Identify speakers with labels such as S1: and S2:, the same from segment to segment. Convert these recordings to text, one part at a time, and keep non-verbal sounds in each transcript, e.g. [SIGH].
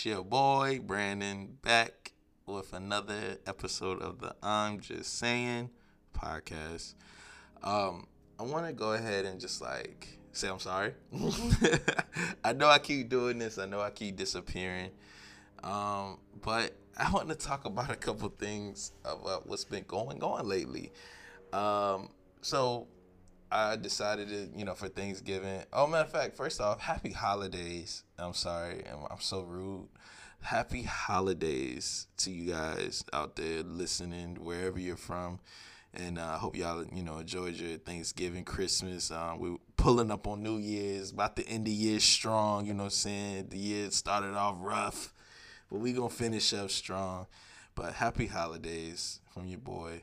S1: It's your boy Brandon back with another episode of the I'm Just Saying podcast. Um, I want to go ahead and just like say I'm sorry. [LAUGHS] I know I keep doing this. I know I keep disappearing. Um, but I want to talk about a couple things about what's been going on lately. Um, so I decided to, you know, for Thanksgiving. Oh, matter of fact, first off, happy holidays. I'm sorry, I'm, I'm so rude. Happy holidays to you guys out there listening, wherever you're from. And I uh, hope y'all, you know, enjoyed your Thanksgiving, Christmas. Um, we're pulling up on New Year's, about to end the year strong, you know what I'm saying? The year started off rough, but we going to finish up strong. But happy holidays from your boy.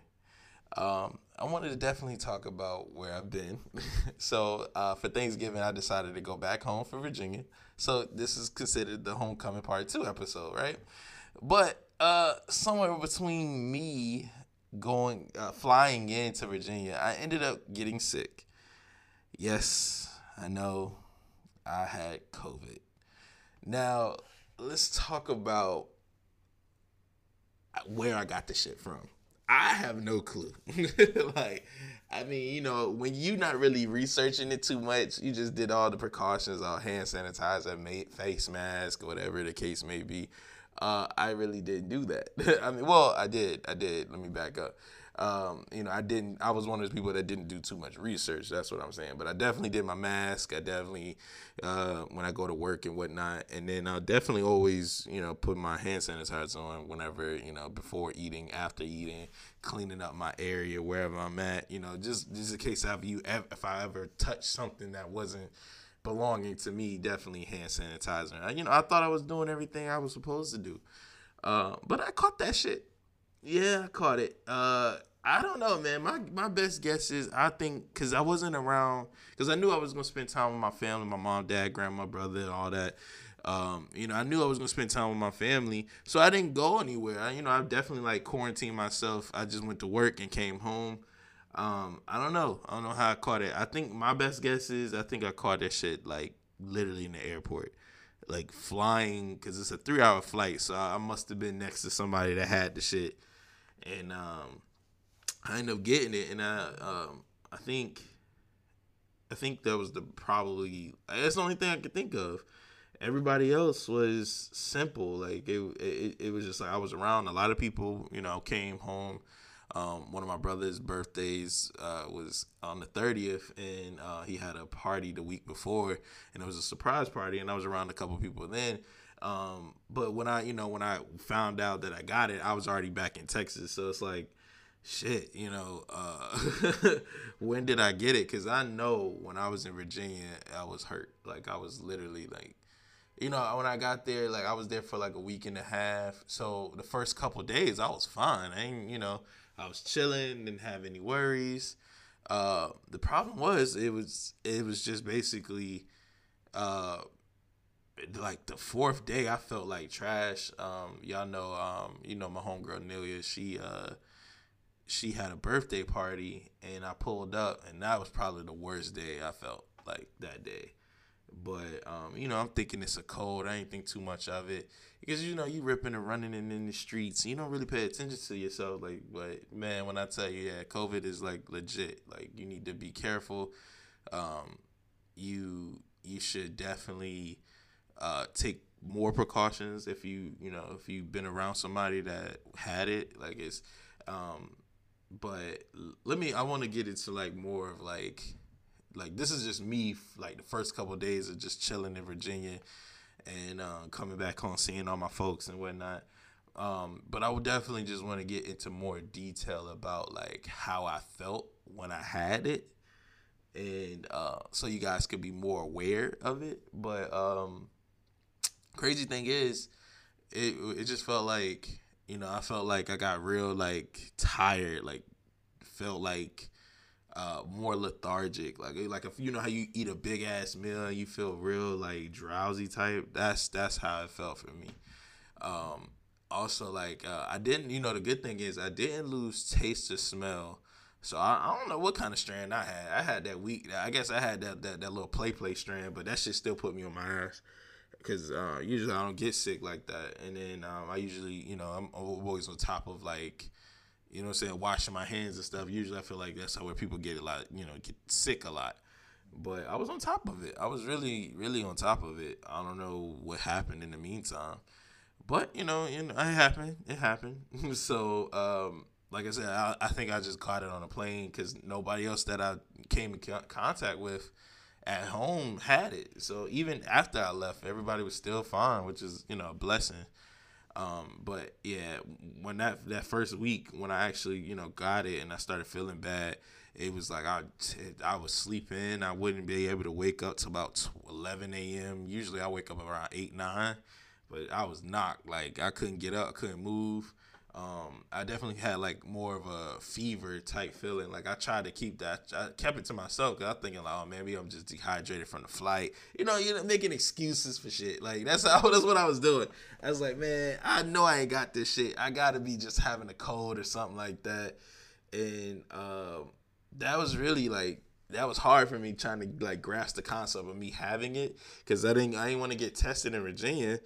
S1: Um, I wanted to definitely talk about where I've been. [LAUGHS] so uh, for Thanksgiving, I decided to go back home for Virginia. So this is considered the homecoming part two episode, right? But uh, somewhere between me going uh, flying into Virginia, I ended up getting sick. Yes, I know I had COVID. Now let's talk about where I got the shit from. I have no clue. [LAUGHS] like, I mean, you know, when you're not really researching it too much, you just did all the precautions, all hand sanitizer, face mask, whatever the case may be. Uh, I really didn't do that. [LAUGHS] I mean, well, I did. I did. Let me back up um, you know, I didn't. I was one of those people that didn't do too much research. That's what I'm saying. But I definitely did my mask. I definitely, uh, when I go to work and whatnot, and then I definitely always, you know, put my hand sanitizer on whenever, you know, before eating, after eating, cleaning up my area wherever I'm at. You know, just just in case if you if I ever touch something that wasn't belonging to me, definitely hand sanitizer. I, you know, I thought I was doing everything I was supposed to do, uh, but I caught that shit. Yeah, I caught it. Uh, I don't know, man. My my best guess is I think because I wasn't around because I knew I was gonna spend time with my family, my mom, dad, grandma, brother, and all that. Um, you know, I knew I was gonna spend time with my family, so I didn't go anywhere. I, you know, I definitely like quarantined myself. I just went to work and came home. Um, I don't know. I don't know how I caught it. I think my best guess is I think I caught that shit like literally in the airport, like flying because it's a three hour flight. So I must have been next to somebody that had the shit and um, I ended up getting it, and I um, I think I think that was the probably that's the only thing I could think of. Everybody else was simple, like it, it. It was just like I was around a lot of people. You know, came home. Um, one of my brother's birthdays uh, was on the 30th, and uh, he had a party the week before, and it was a surprise party, and I was around a couple people then. Um, but when I, you know, when I found out that I got it, I was already back in Texas. So it's like, shit, you know, uh, [LAUGHS] when did I get it? Because I know when I was in Virginia, I was hurt. Like I was literally like, you know, when I got there, like I was there for like a week and a half. So the first couple days, I was fine. I ain't, you know, I was chilling, didn't have any worries. Uh, the problem was it was it was just basically uh, like the fourth day I felt like trash. Um, y'all know, um, you know my homegirl Nelia, she uh she had a birthday party and I pulled up and that was probably the worst day I felt like that day. But um, you know, I'm thinking it's a cold. I ain't think too much of it. Because you know, you ripping and running in, in the streets. You don't really pay attention to yourself. Like, but man, when I tell you, yeah, COVID is like legit. Like you need to be careful. Um, you you should definitely uh, take more precautions if you you know if you've been around somebody that had it like it's um but let me i want to get into like more of like like this is just me like the first couple of days of just chilling in virginia and uh, coming back home seeing all my folks and whatnot. Um but i would definitely just want to get into more detail about like how i felt when i had it. And uh so you guys could be more aware of it. But um crazy thing is, it it just felt like you know I felt like I got real like tired, like felt like uh, more lethargic. Like like if you know how you eat a big ass meal and you feel real like drowsy type. That's that's how it felt for me. Um, also like uh, I didn't you know the good thing is I didn't lose taste or smell. So I, I don't know what kind of strand I had. I had that weak. I guess I had that that, that little play play strand, but that shit still put me on my ass. Because uh, usually I don't get sick like that. And then um, I usually, you know, I'm always on top of like, you know, I'm saying washing my hands and stuff. Usually I feel like that's where people get a lot, you know, get sick a lot. But I was on top of it. I was really, really on top of it. I don't know what happened in the meantime, but you know, you know, it happened. It happened. [LAUGHS] so, um, like I said, I, I, think I just caught it on a plane because nobody else that I came in contact with at home had it. So even after I left, everybody was still fine, which is you know a blessing. Um, but yeah, when that that first week when I actually you know got it and I started feeling bad, it was like I I was sleeping. I wouldn't be able to wake up till about 11 a.m. Usually I wake up around eight nine, but I was knocked. Like I couldn't get up, couldn't move um, I definitely had like more of a fever type feeling. Like I tried to keep that, I kept it to myself because I'm thinking like, oh, maybe I'm just dehydrated from the flight. You know, you're making excuses for shit. Like that's [LAUGHS] how that's what I was doing. I was like, man, I know I ain't got this shit. I gotta be just having a cold or something like that. And um, that was really like that was hard for me trying to like grasp the concept of me having it because I didn't I didn't want to get tested in Virginia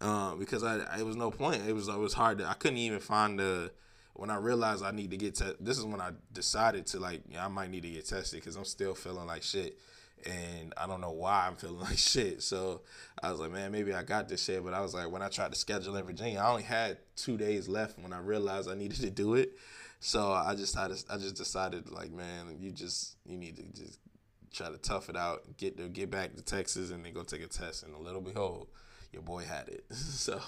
S1: um, because I, I, it was no point. It was it was hard. To, I couldn't even find the when I realized I need to get tested. This is when I decided to like yeah, I might need to get tested because I'm still feeling like shit. And I don't know why I'm [LAUGHS] feeling like shit. So I was like, man, maybe I got this shit. But I was like, when I tried to schedule in Virginia, I only had two days left when I realized I needed to do it. So I just had I just decided like, man, you just you need to just try to tough it out, get to get back to Texas, and then go take a test. And a little behold, your boy had it. [LAUGHS] so,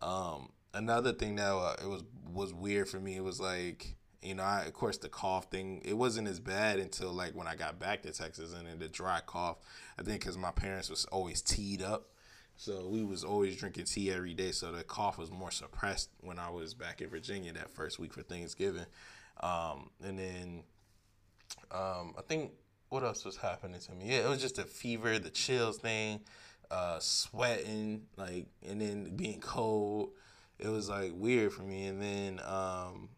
S1: um, another thing that uh, it was was weird for me. It was like you know, I of course the cough thing. It wasn't as bad until like when I got back to Texas and then the dry cough. I think because my parents was always teed up. So we was always drinking tea every day. So the cough was more suppressed when I was back in Virginia that first week for Thanksgiving. Um, and then um, I think what else was happening to me? Yeah, it was just a fever, the chills thing uh, sweating, like, and then being cold. It was like weird for me. And then, um,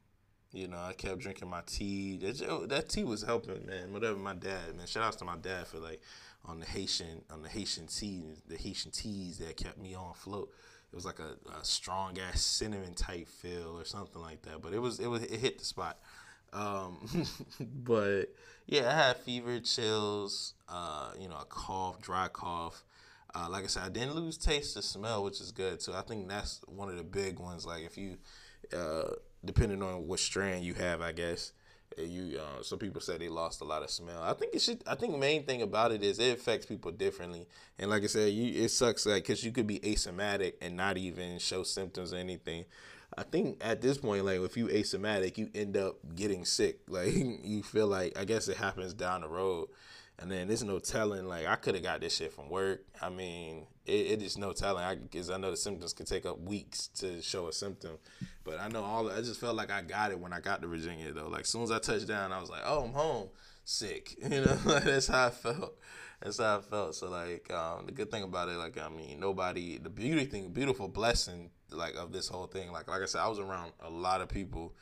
S1: you know, I kept drinking my tea. That, that tea was helping, man. Whatever my dad, man. Shout out to my dad for like on the Haitian on the Haitian tea, the Haitian teas that kept me on float. It was like a, a strong ass cinnamon type feel or something like that. But it was it was it hit the spot. Um, [LAUGHS] but yeah, I had fever, chills, uh, you know, a cough, dry cough. Uh, like I said, I didn't lose taste or smell, which is good too. I think that's one of the big ones. Like if you, uh, depending on what strand you have, I guess uh, you. Uh, some people say they lost a lot of smell. I think it should. I think main thing about it is it affects people differently. And like I said, you it sucks like because you could be asymptomatic and not even show symptoms or anything. I think at this point, like if you asymptomatic, you end up getting sick. [LAUGHS] Like you feel like I guess it happens down the road. And then there's no telling. Like I could have got this shit from work. I mean, it, it is no telling. I because I know the symptoms can take up weeks to show a symptom, but I know all. I just felt like I got it when I got to Virginia though. Like as soon as I touched down, I was like, oh, I'm home, sick. [LAUGHS] You know, like that's how I felt. That's how I felt. So like um, the good thing about it, like I mean, nobody. The beauty thing, beautiful blessing, like of this whole thing. Like like I said, I was around a lot of people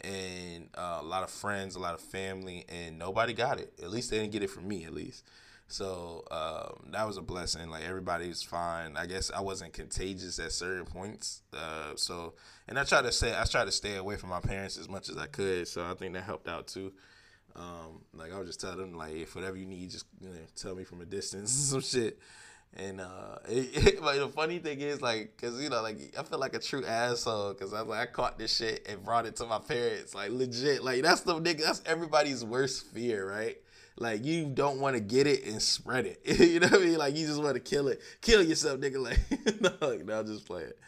S1: and uh, a lot of friends, a lot of family, and nobody got it. At least they didn't get it from me, at least. So um, that was a blessing. Like everybody was fine. I guess I wasn't contagious at certain points. Uh, so and I tried to say I tried to stay away from my parents as much as I could. So I think that helped out too. Um, like I would just tell them like if whatever you need, just you know, tell me from a distance, [LAUGHS] some shit. And uh, [LAUGHS] it, it, the funny thing is, like, cause you know, like I feel like a true asshole, cause I was like, I caught this shit and brought it to my parents, like legit, like that's the nigga, that's everybody's worst fear, right? Like you don't want to get it and spread it, [LAUGHS] you know what I mean? Like you just want to kill it, kill yourself, nigga. [LAUGHS] Like no, like, no, just play it.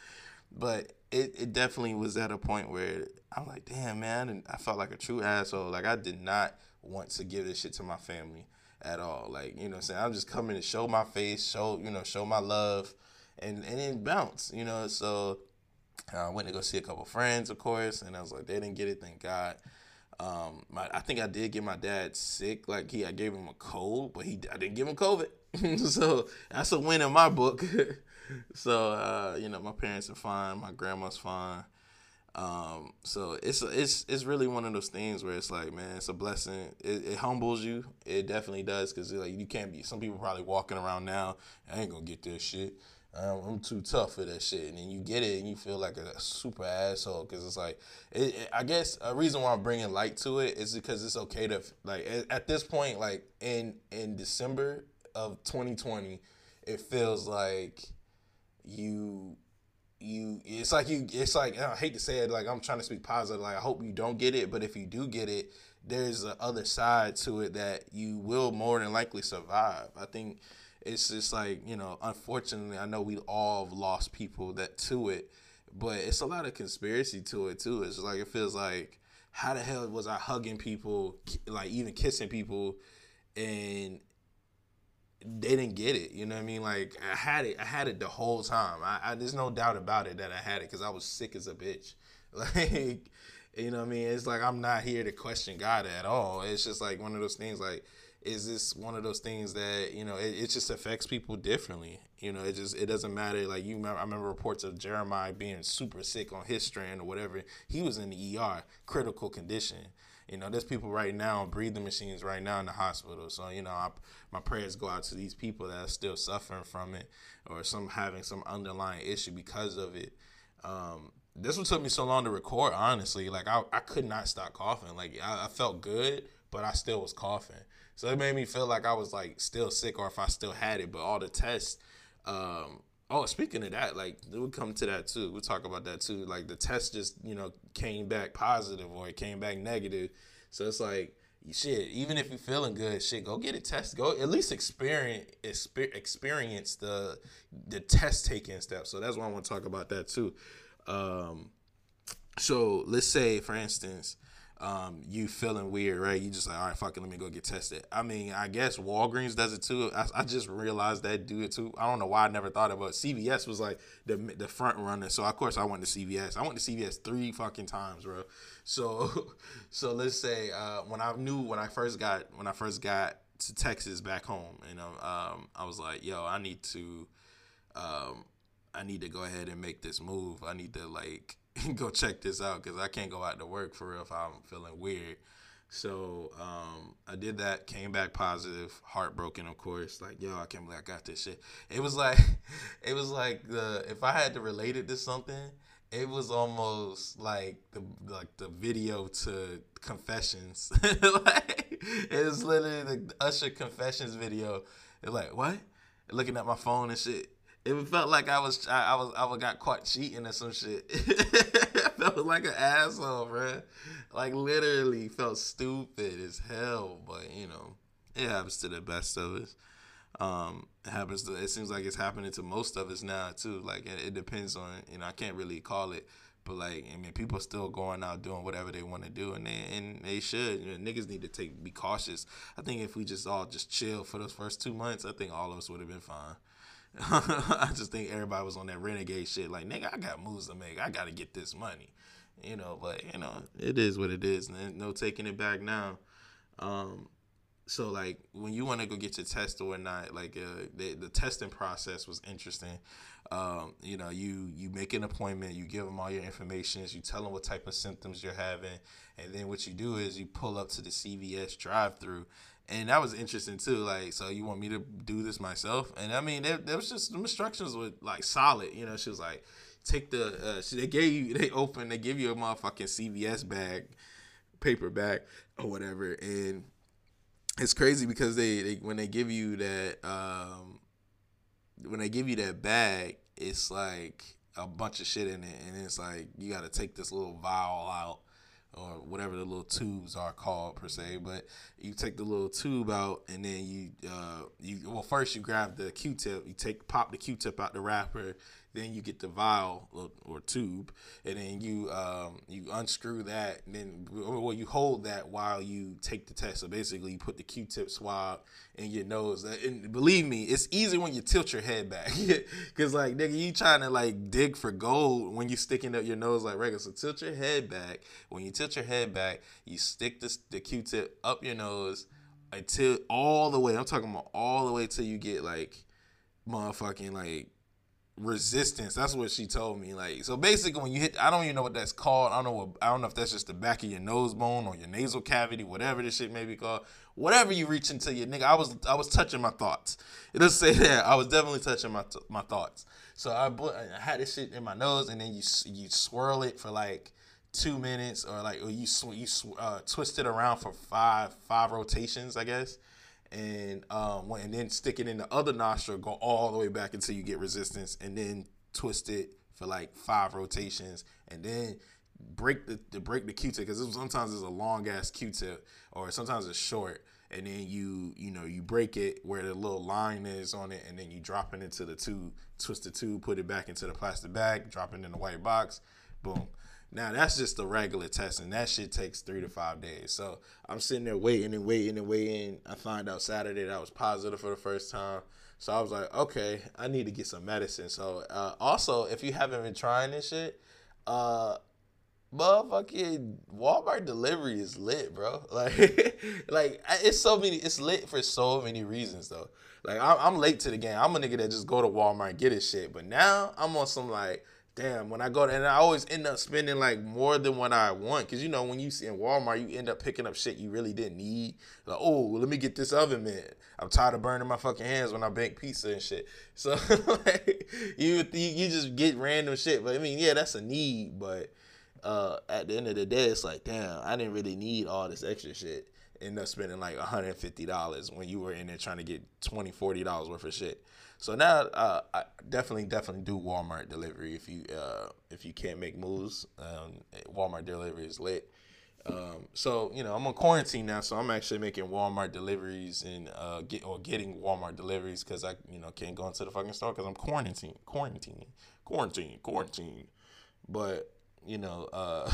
S1: But it, it definitely was at a point where I'm like, damn man, and I felt like a true asshole. Like I did not want to give this shit to my family at all. Like, you know I'm saying? I'm just coming to show my face, show, you know, show my love and and then bounce, you know. So I went to go see a couple friends, of course, and I was like, they didn't get it, thank God. Um, my, I think I did get my dad sick. Like he, I gave him a cold, but he, I didn't give him COVID. [LAUGHS] so that's a win in my book. [LAUGHS] so uh, you know, my parents are fine. My grandma's fine. Um, so it's it's it's really one of those things where it's like, man, it's a blessing. It, it humbles you. It definitely does because like you can't be. Some people probably walking around now. I ain't gonna get this shit. Um, I'm too tough for that shit, and then you get it, and you feel like a super asshole because it's like, it, it, I guess a reason why I'm bringing light to it is because it's okay to like at, at this point, like in in December of 2020, it feels like you you it's like you it's like I hate to say it like I'm trying to speak positive like I hope you don't get it but if you do get it there's a other side to it that you will more than likely survive. I think it's just like you know unfortunately I know we all have lost people that to it but it's a lot of conspiracy to it too. It's like it feels like how the hell was I hugging people like even kissing people and they didn't get it. You know what I mean? Like I had it, I had it the whole time. I, I there's no doubt about it that I had it because I was sick as a bitch. [LAUGHS] Like you know what I mean? It's like I'm not here to question God at all. It's just like one of those things. Like is this one of those things that you know it, it just affects people differently? You know, it just it doesn't matter. Like you, remember, I remember reports of Jeremiah being super sick on his strand or whatever. He was in the ER, critical condition you know, there's people right now breathing machines right now in the hospital. So you know, I, my prayers go out to these people that are still suffering from it or some having some underlying issue because of it. Um, this one took me so long to record. Honestly, like I, I could not stop coughing. Like I, I felt good, but I still was coughing. So it made me feel like I was like still sick or if I still had it. But all the tests. Um, Oh, speaking of that, like we'll come to that too. We'll talk about that too. Like the test just, you know, came back positive or it came back negative. So it's like shit, even if you're feeling good, shit, go get a test. Go at least experience experience the the test taking step. So that's why I want to talk about that too. Um, so let's say, for instance, um, you feeling weird, right? You just like, all right, fuck it, let me go get tested. I mean, I guess Walgreens does it too. I, I just realized that do it too. I don't know why I never thought about it. CVS was like the the front runner, so of course I went to CVS. I went to CVS three fucking times, bro. So, [LAUGHS] so let's say uh, when I knew when I first got when I first got to Texas back home, you know, um, I was like, yo, I need to, um, I need to go ahead and make this move. I need to like [LAUGHS] go check this out because I can't go out to work for real if I'm feeling weird. So um, I did that, came back positive, heartbroken, of course. Like, yo, I can't believe I got this shit. It was like, [LAUGHS] it was like the if I had to relate it to something, it was almost like the like the video to confessions. [LAUGHS] like it was literally the Usher confessions video. It's like what? Looking at my phone and shit it felt like I was I, I was I got caught cheating or some shit. Felt like an asshole, bro. Like literally felt stupid as hell, but you know, it happens to the best of us. Um, it happens to. It seems like it's happening to most of us now too. Like it, it depends on you know. I can't really call it, but like I mean, people still going out doing whatever they want to do, and they and they should. You know, niggas need to take be cautious. I think if we just all just chill for those first two months, I think all of us would have been fine. [LAUGHS] I just think everybody was on that renegade shit. Like, nigga, I got moves to make. I got to get this money. You know, but, you know, it is what it is. No taking it back now. Um, so, like, when you want to go get your test or not, like, uh, the, the testing process was interesting. Um, you know, you you make an appointment, you give them all your information, you tell them what type of symptoms you're having, and then what you do is you pull up to the CVS drive-through and that was interesting too. Like, so you want me to do this myself? And I mean, there, there was just the instructions were like solid. You know, she was like, take the. Uh, she, they gave you, they open, they give you a motherfucking CVS bag, paper bag or whatever, and it's crazy because they, they when they give you that, um, when they give you that bag, it's like a bunch of shit in it, and it's like you got to take this little vial out or whatever the little tubes are called per se. But you take the little tube out and then you uh, you well first you grab the Q-tip, you take pop the Q-tip out the wrapper, then you get the vial or, or tube, and then you um, you unscrew that, and then well you hold that while you take the test. So basically, you put the Q-tip swab in your nose. And believe me, it's easy when you tilt your head back, [LAUGHS] because like nigga, you trying to like dig for gold when you sticking up your nose like regular. So tilt your head back. When you tilt your head back, you stick the the Q-tip up your nose until all the way. I'm talking about all the way till you get like motherfucking like resistance. That's what she told me. Like so basically when you hit I don't even know what that's called. I don't know what I don't know if that's just the back of your nose bone or your nasal cavity, whatever this shit may be called. Whatever you reach into your nigga. I was I was touching my thoughts. It doesn't say [LAUGHS] that. I was definitely touching my my thoughts. So I, I had this shit in my nose and then you you swirl it for like two minutes or like or you sw- you sw- uh, twist it around for five five rotations, I guess and um, and then stick it in the other nostril, go all the way back until you get resistance, and then twist it for like five rotations, and then break the, the break the Q-tip because sometimes it's a long ass Q-tip or sometimes it's short, and then you you know you break it where the little line is on it, and then you drop it into the tube, twist the tube, put it back into the plastic bag, drop it in the white box, boom. Now that's just the regular test, and that shit takes three to five days. So I'm sitting there waiting and waiting and waiting. I find out Saturday that I was positive for the first time. So I was like, okay, I need to get some medicine. So uh, also, if you haven't been trying this shit, uh, motherfucking Walmart delivery is lit, bro. [LAUGHS] Like, like it's so many. It's lit for so many reasons though. Like I'm, I'm late to the game. I'm a nigga that just go to Walmart and get his shit. But now I'm on some like damn, when I go and I always end up spending like more than what I want. Cause you know, when you see in Walmart, you end up picking up shit you really didn't need. Like, oh, let me get this oven mitt. I'm tired of burning my fucking hands when I bake pizza and shit. [LAUGHS] So like, you, you just get random shit. But I mean, yeah, that's a need. But uh, at the end of the day, it's like, damn, I didn't really need all this extra shit. End up spending like $150 when you were in there trying to get $20, $40 worth of shit. So now, uh, I definitely, definitely do Walmart delivery if you uh, if you can't make moves. Um, Walmart delivery is lit. Um, so you know, I'm on quarantine now, so I'm actually making Walmart deliveries and uh, get or getting Walmart deliveries because I you know can't go into the fucking store because I'm quarantine, quarantine, quarantine, quarantine. But you know, uh,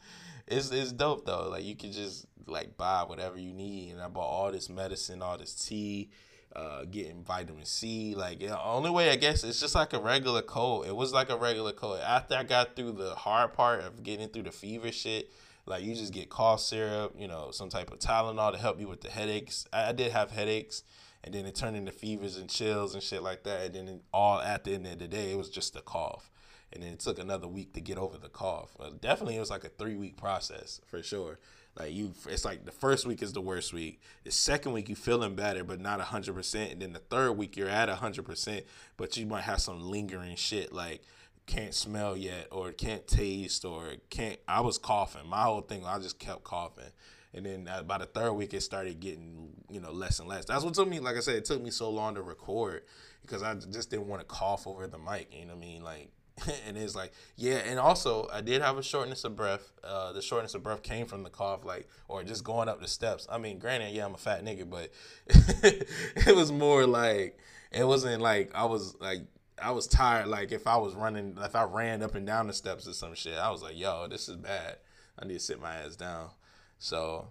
S1: [LAUGHS] it's it's dope though. Like you can just like buy whatever you need, and I bought all this medicine, all this tea uh, getting vitamin C. Like, the only way I guess it's just like a regular cold. It was like a regular cold. After I got through the hard part of getting through the fever shit, like you just get cough syrup, you know, some type of Tylenol to help you with the headaches. I, I did have headaches, and then it turned into fevers and chills and shit like that. And then all at the end of the day, it was just a cough. And then it took another week to get over the cough. But definitely, it was like a three week process for sure. Like you, it's like the first week is the worst week. The second week you feeling better, but not hundred percent. And then the third week you're at hundred percent, but you might have some lingering shit like can't smell yet, or can't taste, or can't. I was coughing. My whole thing, I just kept coughing. And then uh, by the third week, it started getting you know less and less. That's what took me. Like I said, it took me so long to record because I just didn't want to cough over the mic. You know what I mean? Like [LAUGHS] and it's like yeah and also i did have a shortness of breath uh, the shortness of breath came from the cough like or just going up the steps i mean granted yeah i'm a fat nigga but [LAUGHS] it was more like it wasn't like i was like i was tired like if i was running if i ran up and down the steps or some shit i was like yo this is bad i need to sit my ass down so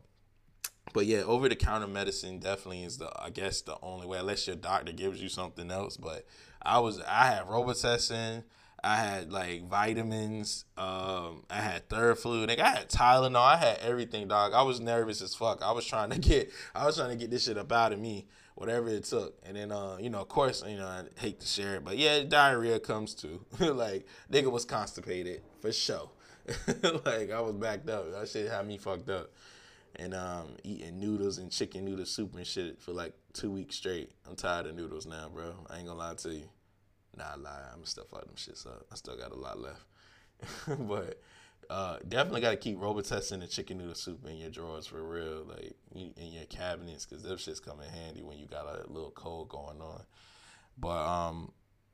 S1: but yeah, over the counter medicine definitely is the I guess the only way, unless your doctor gives you something else. But I was I had Robitussin, I had like vitamins. Um, I had Theraflu. Like I had Tylenol. I had everything, dog. I was nervous as fuck. I was trying to [LAUGHS] get. I was trying to get this shit up out of me, whatever it took. And then, uh, you know, of course, you know, I hate to share it, but yeah, diarrhea comes too. [LAUGHS] like nigga was constipated for sure. [LAUGHS] like I was backed up. That shit had me fucked up. And um, eating noodles and chicken noodle soup and shit for like two weeks straight. I'm tired of noodles now, bro. I ain't gonna lie to you. Nah, lie. I'm still fuck them shits up. I still got a lot left. [LAUGHS] but uh, definitely got to keep Robitussin and chicken noodle soup in your drawers for real, like in your cabinets, because those shits come in handy when you got a little cold going on. But um,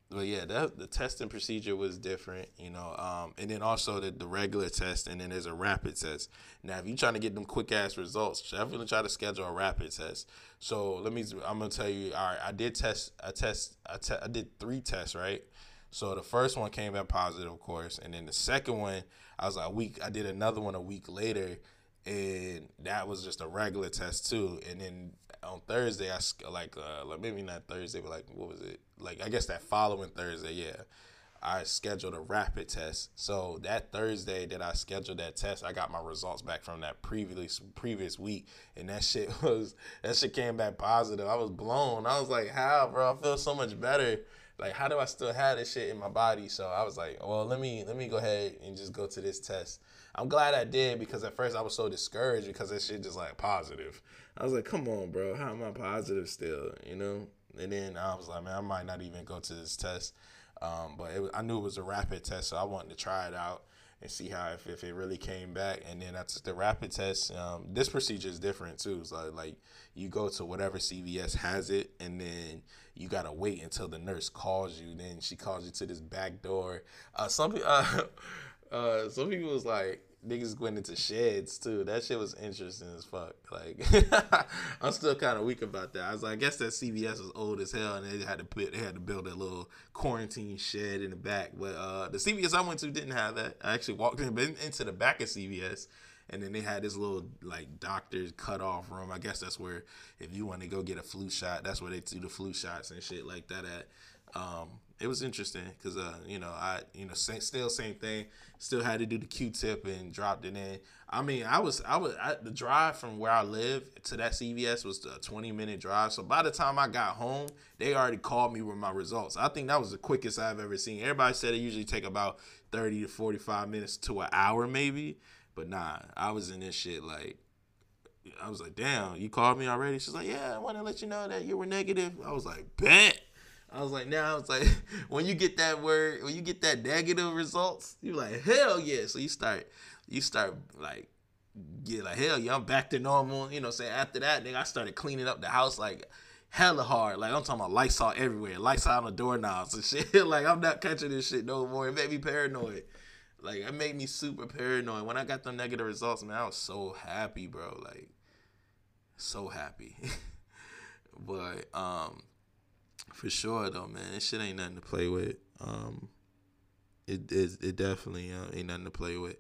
S1: but yeah, that the testing procedure was different, you know. Um, and then also the, the regular test, and then there's a rapid test. Now, if you're trying to get them quick ass results, definitely try to schedule a rapid test. So let me, I'm gonna tell you. All right, I did test. I test. I, te- I did three tests, right? So the first one came back positive, of course, and then the second one, I was like a week. I did another one a week later, and that was just a regular test too. And then on Thursday, I like uh, like maybe not Thursday, but like what was it? Like I guess that following Thursday, yeah. I scheduled a rapid test. So that Thursday that I scheduled that test, I got my results back from that previous previous week, and that [LAUGHS] shit was that shit came back positive. I was blown. I was like, how, bro? I feel so much better. Like, how do I still have this shit in my body? So I was like, well, let me let me go ahead and just go to this test. I'm glad I did because at first I was so discouraged because that shit just like positive. I was like, come on, bro, how am I positive still? You know. And then I was like, man, I might not even go to this test. Um, but it, I knew it was a rapid test, so I wanted to try it out and see how if, if it really came back. And then that's the rapid test. Um, this procedure is different too. It's like, like you go to whatever CVS has it, and then you gotta wait until the nurse calls you. Then she calls you to this back door. Uh, some [LAUGHS] uh, uh, some people was like, niggas went into sheds too. That shit was interesting as fuck. Like, [LAUGHS] I'm still kind of weak about that. I was like, I guess that CVS was old as hell, and they had to put, they had to build a little quarantine shed in the back. But uh, the CVS I went to didn't have that. I actually walked in, into the back of CVS, and then they had this little like doctor's cut off room. I guess that's where if you want to go get a flu shot, that's where they do the flu shots and shit like that at. Um, it was interesting because uh, you know I you know same, still same thing. Still had to do the Q-tip and dropped it in. I mean I was I was I, the drive from where I live to that CVS was a 20 minute drive. So by the time I got home, they already called me with my results. I think that was the quickest I've ever seen. Everybody said it usually take about 30 to 45 minutes to an hour maybe, but nah, I was in this shit like. I was like, damn, you called me already? She's like, yeah, I want to let you know that you were negative. I was like, bet. I was like, now it's like [LAUGHS] when you get that word, when you get that negative results, you're like, hell yeah. So you start, you start like, get like, hell yeah, I'm back to normal. You know, say after that, then I started cleaning up the house like hella hard. Like I'm talking about Lysol everywhere, Lysol on the doorknobs and [LAUGHS] shit. like I'm not catching this shit no more. It made me paranoid. Like it made me super paranoid. When I got the negative results, man, I was so happy, bro. Like so happy. [LAUGHS] but um for sure though, man. This shit ain't nothing to play with. Um, it is it definitely uh, ain't nothing to play with.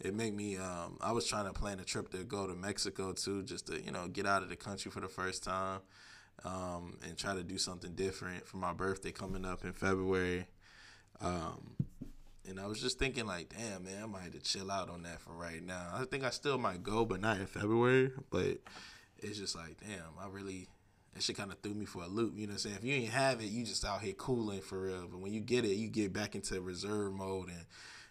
S1: It make me. Um, I was trying to plan a trip to go to Mexico too, just to you know get out of the country for the first time, um, and try to do something different for my birthday coming up in February. Um, and I was just thinking like, damn man, I might have to chill out on that for right now. I think I still might go, but not in February. But it's just like, damn, I really that shit kind of threw me for a loop. You know what I'm saying? If you ain't have it, you just out here cooling for real. But when you get it, you get back into reserve mode and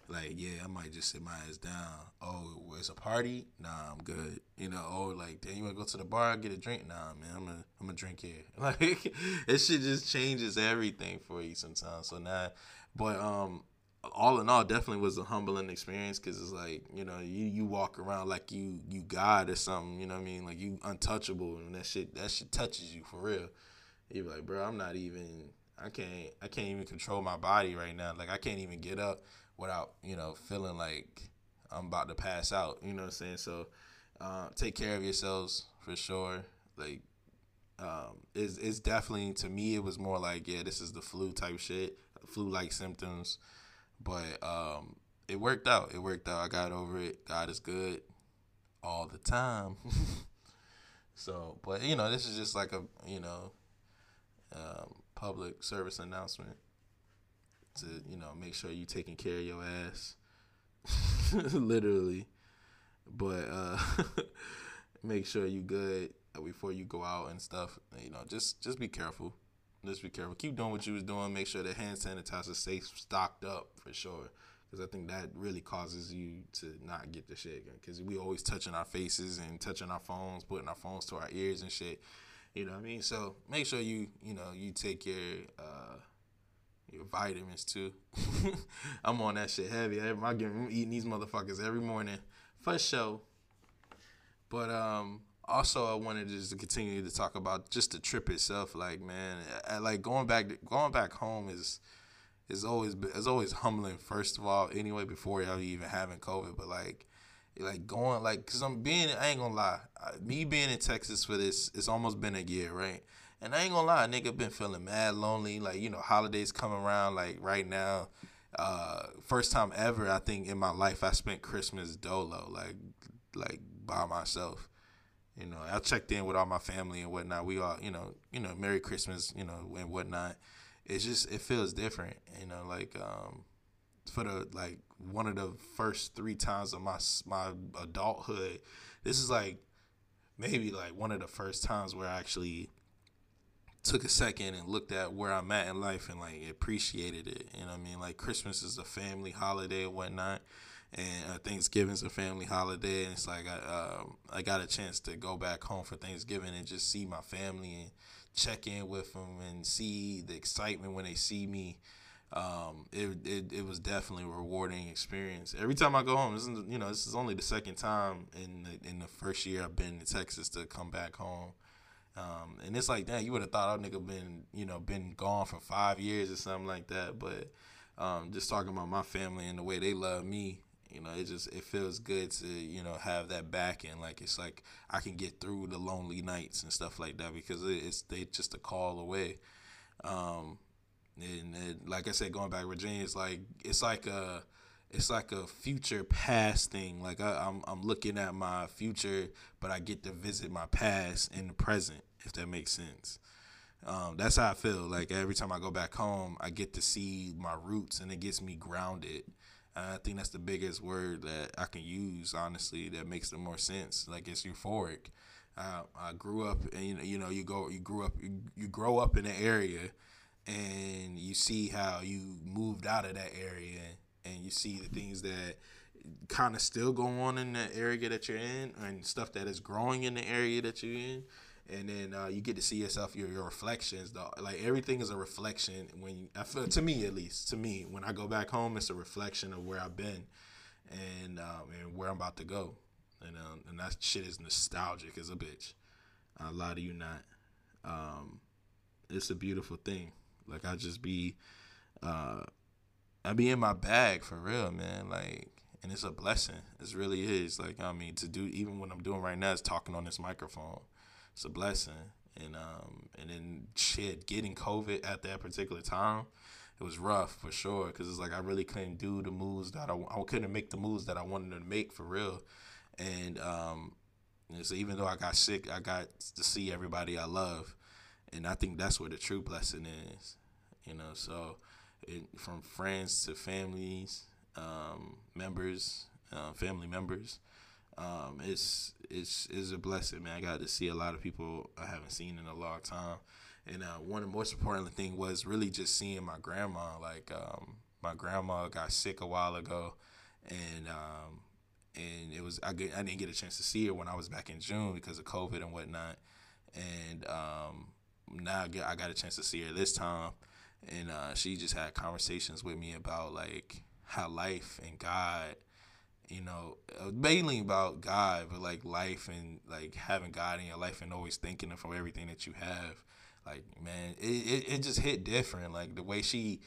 S1: like, yeah, I might just sit my ass down. Oh, it's a party? Nah, I'm good. You know, oh, like, damn, you wanna go to the bar, get a drink? Nah, man, I'm gonna, I'm gonna drink here. [LAUGHS] Like, it shit just changes everything for you sometimes. So now, but um, all in all, definitely was a humbling experience because it's like you know you you walk around like you you God or something. You know what I mean? Like you untouchable, and that shit that shit touches you for real. You're like, bro, I'm not even. I can't. I can't even control my body right now. Like I can't even get up without you know feeling like I'm about to pass out. You know what I'm saying? So uh, take care of yourselves for sure. Like um, it's, it's definitely to me it was more like yeah this is the flu type shit, flu like symptoms. But um, it worked out. It worked out. I got over it. God is good all the time. [LAUGHS] so, but you know, this is just like a you know um, public service announcement to you know make sure you taking care of your ass, [LAUGHS] literally. But uh, [LAUGHS] make sure you good before you go out and stuff. You know, just just be careful. Just be careful. Keep doing what you was doing. Make sure the hand sanitizer safe stocked up for sure. Because I think that really causes you to not get the shit. Because we always touching our faces and touching our phones, putting our phones to our ears and shit. You know what I mean? So make sure you you know you take your uh, your vitamins too. [LAUGHS] I'm on that shit heavy. I'm eating these motherfuckers every morning for sure. But um, also I wanted just to continue to talk about just the trip itself. Like man, I, like going back going back home is is always is always humbling. First of all, anyway, before y'all even having COVID, but like like going like because I'm being I ain't gonna lie, me being in Texas for this, it's almost been a year, right? And I ain't gonna lie, nigga been feeling mad lonely. Like you know, holidays come around like right now. Uh, first time ever, I think in my life I spent Christmas dolo, like like by myself. You know, I checked in with all my family and whatnot. We all, you know, you know, Merry Christmas, you know, and whatnot. it's just it feels different. You know, like um, for the like one of the first three times of my my adulthood, this is like maybe like one of the first times where I actually took a second and looked at where I'm at in life and like appreciated it. You know I mean? Like Christmas is a family holiday and whatnot, and uh, Thanksgiving's a family holiday, and it's like I uh, I got a chance to go back home for Thanksgiving and just see my family and check in with them and see the excitement when they see me. Um, it, it it was definitely a rewarding experience. Every time I go home, this is you know this is only the second time in the, in the first year I've been to Texas to come back home. Um, and it's like, damn, you would have thought I nigga been, you know, been gone for five years or something like that. But um, just talking about my family and the way they love me, you know, it just it feels good to you know have that back and like it's like I can get through the lonely nights and stuff like that because it's they just a call away. Um, and, and like I said, going back to Virginia, it's like it's like a it's like a future past thing. Like I, am I'm, I'm looking at my future, but I get to visit my past in the present, if that makes sense. Um, that's how I feel. Like every time I go back home, I get to see my roots, and it gets me grounded. And I think that's the biggest word that I can use, honestly, that makes the more sense. Like it's euphoric. Uh, I grew up, and you know, you go, you grew up, you, you grow up in an area, and you see how you moved out of that area and you see the things that kind of still go on in the area that you're in and stuff that is growing in the area that you're in and then uh, you get to see yourself your, your reflections though like everything is a reflection when you, I feel to me at least to me when I go back home it's a reflection of where I've been and um, and where I'm about to go and um, and that shit is nostalgic as a bitch I lie to you not um, it's a beautiful thing like I just be uh, I be in my bag for real, man. Like, and it's a blessing. It really is. Like, I mean, to do even what I'm doing right now is talking on this microphone. It's a blessing. And um, and then shit, getting COVID at that particular time, it was rough for sure. Cause it's like I really couldn't do the moves that I, I couldn't make the moves that I wanted to make for real. And um, and so even though I got sick, I got to see everybody I love, and I think that's where the true blessing is. You know, so it, from friends to families, um, members, uh, family members. Um, it's it's is a blessing, man. I got to see a lot of people I haven't seen in a long time, and uh, one of the most important thing was really just seeing my grandma. Like um, my grandma got sick a while ago, and um, and it was I, get, I didn't get a chance to see her when I was back in June because of COVID and whatnot, and um, now I, get, I got a chance to see her this time and uh, she just had conversations with me about like how life and God, you know, uh, mainly about God, but like life and like having God in your life and always thinking from everything that you have. Like man, it, it, it just hit different. Like the way she,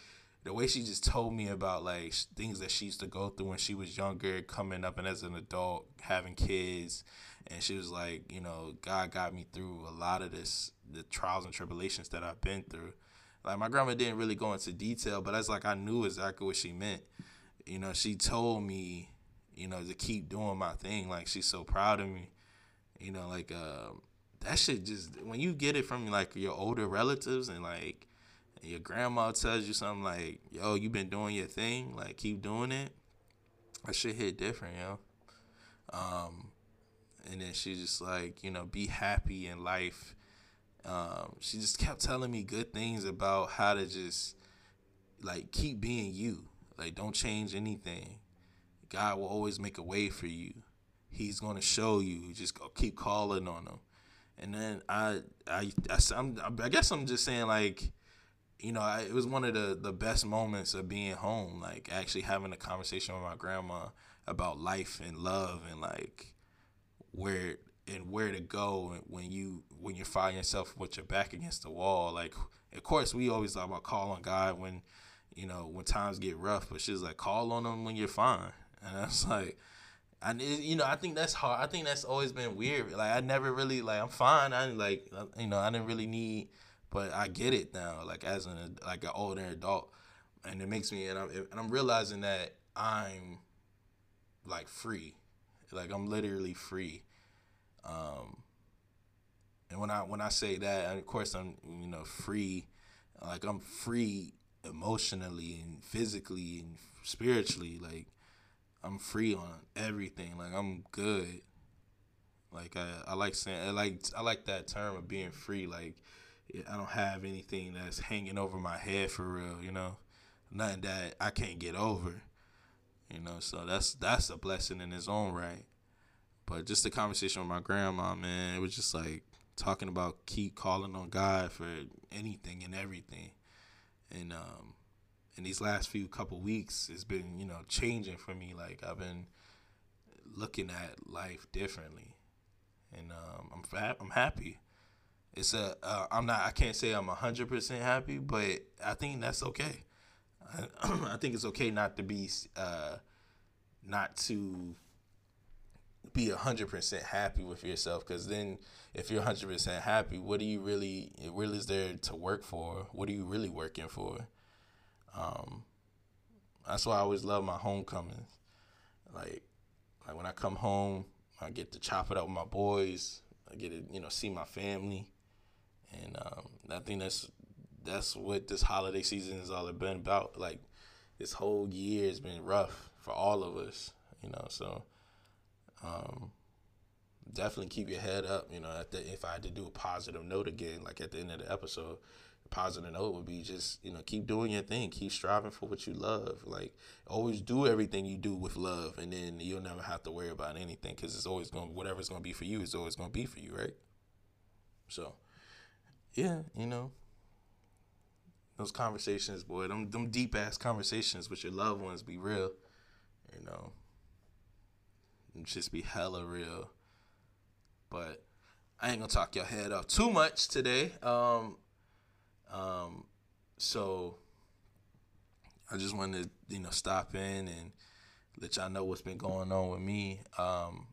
S1: the way she just told me about like things that she used to go through when she was younger, coming up and as an adult, having kids, and she was like, you know, God got me through a lot of this, the trials and tribulations that I've been through like my grandma didn't really go into detail, but that's like I knew exactly what she meant. You know, she told me, you know, to keep doing my thing. Like she's so proud of me. You know, like uh, that shit just when you get it from like your older relatives and like your grandma tells you something like, "Yo, you been doing your thing. Like keep doing it." That shit hit different, yo. Um, and then she's just like, you know, be happy in life um, she just kept telling me good things about how to just like keep being you. Like don't change anything. God will always make a way for you. He's gonna show you. Just go keep calling on him. And then I I I, I'm, I guess I'm just saying like you know, I, it was one of the, the best moments of being home, like actually having a conversation with my grandma about life and love and like where and where to go when you when you find yourself with your back against the wall. Like, of course, we always talk about call on God when you know when times get rough, but she's like call on Him when you're fine, and I was [LAUGHS] like. And you know, I think that's hard. I think that's always been weird. Like I never really like I'm fine. I like you know I didn't really need, but I get it now. Like as an like an older adult, and it makes me and I'm and I'm realizing that I'm like free, like I'm literally free um, and when I when I say that, of course I'm you know free Like I'm free emotionally and physically and spiritually. Like I'm free on everything. Like I'm good. Like I, I like saying I like I like that term of being free. Like I don't have anything that's hanging over my head for real. You know, nothing that I can't get over. You know, so that's that's a blessing in its own right. But just the conversation with my grandma, man, it was just like talking about keep calling on God for anything and everything. And um in these last few couple weeks it's been, you know, changing for me. Like I've been looking at life differently. And um I'm I'm happy. It's a uh, I'm not I can't say I'm 100% happy, but I think that's okay. I, [CLEARS THROAT] I think it's okay not to be uh not to be 100% happy with yourself because then if you're 100% happy what do you really really is there to work for what are you really working for um that's why i always love my homecomings. Like like when i come home i get to chop it up with my boys. I get to you know see my family. And um, i think that's that's what this holiday season has all been about. Like this whole year has been rough for all of us you know so um, definitely keep your head up. You know, the, if I had to do a positive note again, like at the end of the episode, positive note would be just you know keep doing your thing, keep striving for what you love. Like always do everything you do with love, and then you'll never have to worry about anything because it's always going whatever's going to be for you is always going to be for you, right? So, yeah, you know. Those conversations, boy, them them deep ass conversations with your loved ones be real, you know just be hella real. But I ain't gonna talk your head off too much today. Um, um, so I just wanted to, you know, stop in and let y'all know what's been going on with me. Um,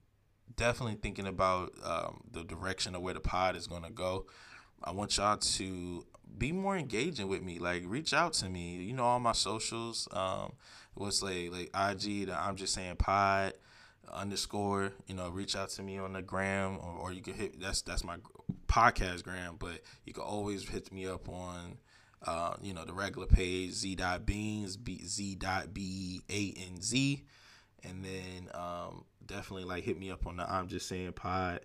S1: definitely thinking about um, the direction of where the pod is gonna go. I want y'all to be more engaging with me. Like, reach out to me. You know, all my socials. Um, what's like like IG? The I'm just saying pod underscore you know reach out to me on the gram or, or you can hit that's that's my podcast gram but you can always hit me up on uh, you know the regular page z dot beans b z dot b a n z. And then um, definitely like hit me up on the i'm just saying pod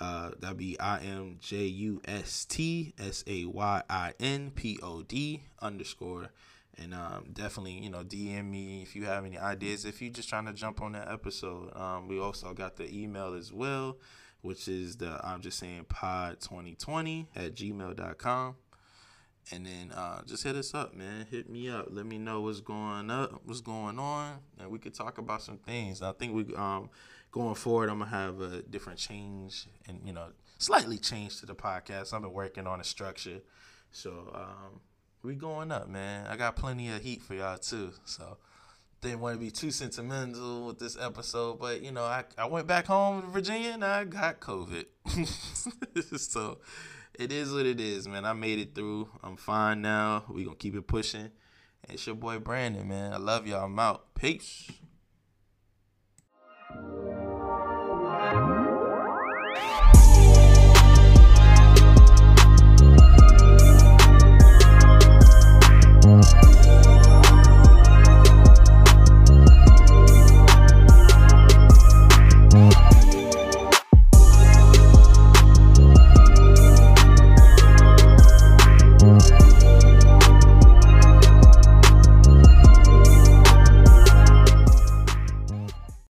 S1: uh, that'd be I M J U S T S A Y I N P O D underscore and um, definitely you know DM me if you have any ideas. If you're just trying to jump on that episode, um, we also got the email as well, which is the I'm just saying pod 2020 at gmail.com. And then uh, just hit us up, man. Hit me up. Let me know what's going up, what's going on, and we could talk about some things. I think we um going forward, I'm gonna have a different change and you know slightly change to the podcast. I've been working on a structure, so um, we going up, man. I got plenty of heat for y'all too. So didn't want to be too sentimental with this episode, but you know, I, I went back home to Virginia and I got COVID. [LAUGHS] so it is what it is, man. I made it through. I'm fine now. We gonna keep it pushing. It's your boy Brandon, man. I love y'all. I'm out. Peace. Música